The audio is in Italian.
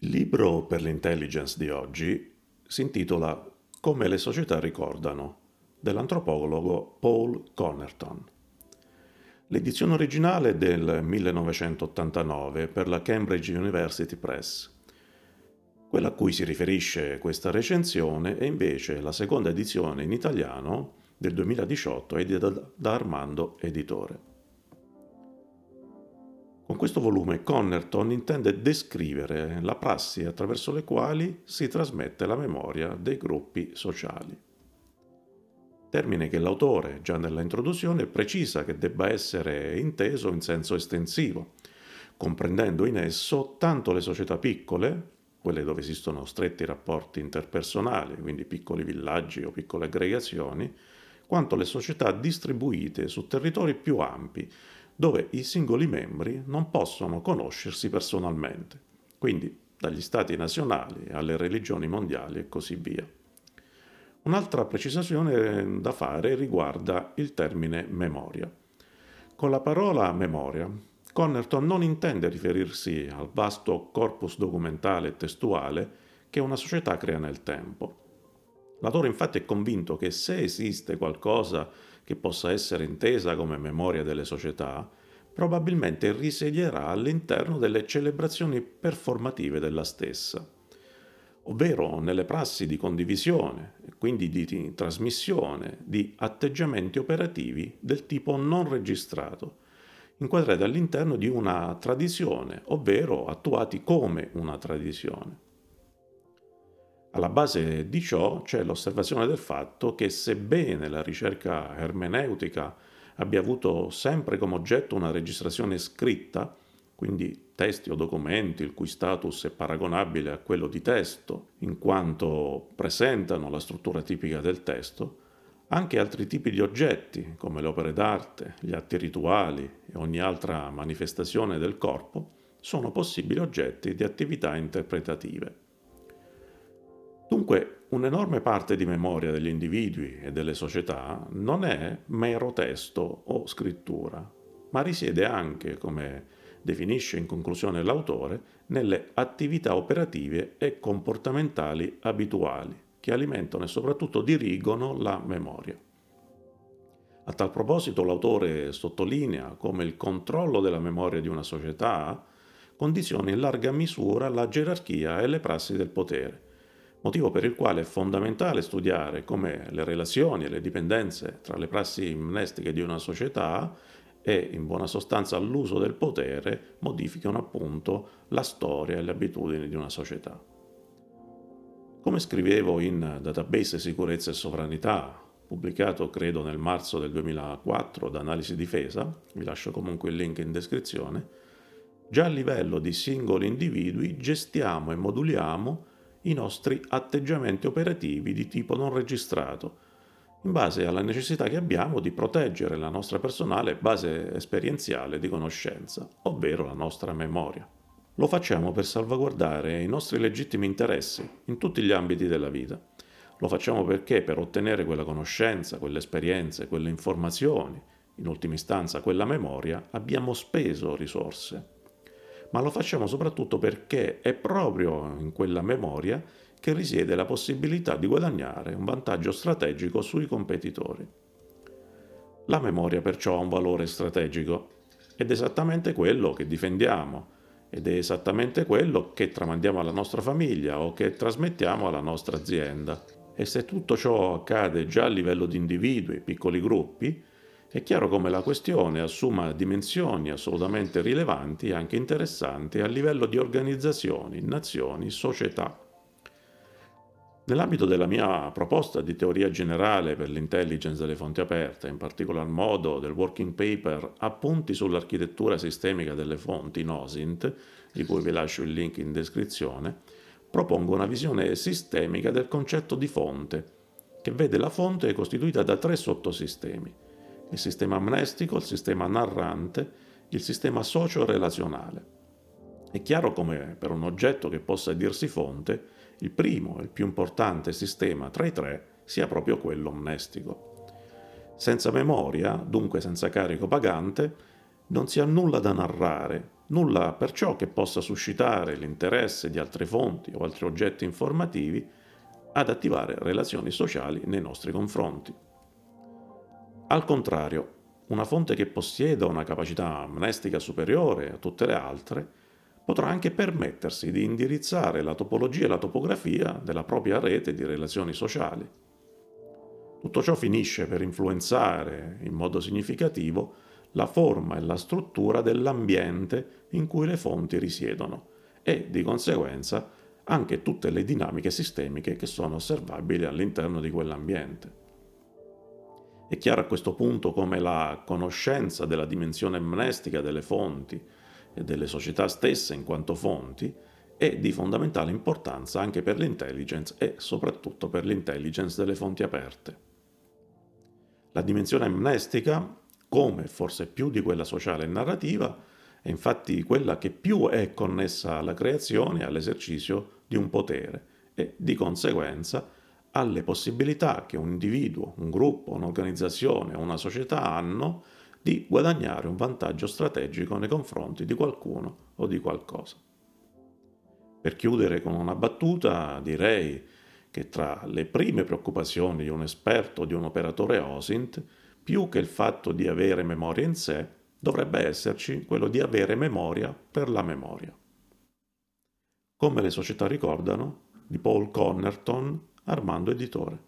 Il libro per l'intelligence di oggi si intitola Come le società ricordano dell'antropologo Paul Connerton. L'edizione originale è del 1989 per la Cambridge University Press. Quella a cui si riferisce questa recensione è invece la seconda edizione in italiano del 2018 edita da Armando Editore. Con questo volume Connerton intende descrivere la prassi attraverso le quali si trasmette la memoria dei gruppi sociali. Termine che l'autore, già nella introduzione, precisa che debba essere inteso in senso estensivo, comprendendo in esso tanto le società piccole, quelle dove esistono stretti rapporti interpersonali, quindi piccoli villaggi o piccole aggregazioni, quanto le società distribuite su territori più ampi, dove i singoli membri non possono conoscersi personalmente, quindi dagli stati nazionali alle religioni mondiali e così via. Un'altra precisazione da fare riguarda il termine memoria. Con la parola memoria, Connerton non intende riferirsi al vasto corpus documentale e testuale che una società crea nel tempo. L'autore infatti è convinto che se esiste qualcosa che possa essere intesa come memoria delle società, probabilmente risiederà all'interno delle celebrazioni performative della stessa, ovvero nelle prassi di condivisione quindi di trasmissione di atteggiamenti operativi del tipo non registrato, inquadrati all'interno di una tradizione, ovvero attuati come una tradizione. Alla base di ciò c'è l'osservazione del fatto che sebbene la ricerca ermeneutica abbia avuto sempre come oggetto una registrazione scritta, quindi testi o documenti il cui status è paragonabile a quello di testo, in quanto presentano la struttura tipica del testo, anche altri tipi di oggetti, come le opere d'arte, gli atti rituali e ogni altra manifestazione del corpo, sono possibili oggetti di attività interpretative. Dunque, un'enorme parte di memoria degli individui e delle società non è mero testo o scrittura, ma risiede anche, come definisce in conclusione l'autore, nelle attività operative e comportamentali abituali che alimentano e soprattutto dirigono la memoria. A tal proposito l'autore sottolinea come il controllo della memoria di una società condizioni in larga misura la gerarchia e le prassi del potere, motivo per il quale è fondamentale studiare come le relazioni e le dipendenze tra le prassi mnestiche di una società e in buona sostanza l'uso del potere modificano appunto la storia e le abitudini di una società. Come scrivevo in Database Sicurezza e Sovranità, pubblicato credo nel marzo del 2004 da Analisi Difesa, vi lascio comunque il link in descrizione, già a livello di singoli individui gestiamo e moduliamo i nostri atteggiamenti operativi di tipo non registrato, in base alla necessità che abbiamo di proteggere la nostra personale base esperienziale di conoscenza, ovvero la nostra memoria. Lo facciamo per salvaguardare i nostri legittimi interessi in tutti gli ambiti della vita. Lo facciamo perché per ottenere quella conoscenza, quelle esperienze, quelle informazioni, in ultima istanza quella memoria, abbiamo speso risorse ma lo facciamo soprattutto perché è proprio in quella memoria che risiede la possibilità di guadagnare un vantaggio strategico sui competitori. La memoria perciò ha un valore strategico ed è esattamente quello che difendiamo ed è esattamente quello che tramandiamo alla nostra famiglia o che trasmettiamo alla nostra azienda. E se tutto ciò accade già a livello di individui, piccoli gruppi, è chiaro come la questione assuma dimensioni assolutamente rilevanti e anche interessanti a livello di organizzazioni, nazioni, società. Nell'ambito della mia proposta di teoria generale per l'intelligence delle fonti aperte, in particolar modo del working paper Appunti sull'architettura sistemica delle fonti NOSINT, di cui vi lascio il link in descrizione, propongo una visione sistemica del concetto di fonte, che vede la fonte costituita da tre sottosistemi il sistema amnestico, il sistema narrante, il sistema socio-relazionale. È chiaro come per un oggetto che possa dirsi fonte, il primo e il più importante sistema tra i tre sia proprio quello amnestico. Senza memoria, dunque senza carico pagante, non si ha nulla da narrare nulla perciò che possa suscitare l'interesse di altre fonti o altri oggetti informativi ad attivare relazioni sociali nei nostri confronti. Al contrario, una fonte che possieda una capacità amnestica superiore a tutte le altre potrà anche permettersi di indirizzare la topologia e la topografia della propria rete di relazioni sociali. Tutto ciò finisce per influenzare in modo significativo la forma e la struttura dell'ambiente in cui le fonti risiedono e, di conseguenza, anche tutte le dinamiche sistemiche che sono osservabili all'interno di quell'ambiente. È chiaro a questo punto come la conoscenza della dimensione amnestica delle fonti e delle società stesse in quanto fonti è di fondamentale importanza anche per l'intelligence e soprattutto per l'intelligence delle fonti aperte. La dimensione amnestica, come forse più di quella sociale e narrativa, è infatti quella che più è connessa alla creazione e all'esercizio di un potere e di conseguenza alle possibilità che un individuo, un gruppo, un'organizzazione o una società hanno di guadagnare un vantaggio strategico nei confronti di qualcuno o di qualcosa. Per chiudere con una battuta, direi che tra le prime preoccupazioni di un esperto o di un operatore OSINT, più che il fatto di avere memoria in sé, dovrebbe esserci quello di avere memoria per la memoria. Come le società ricordano, di Paul Connerton, Armando Editore.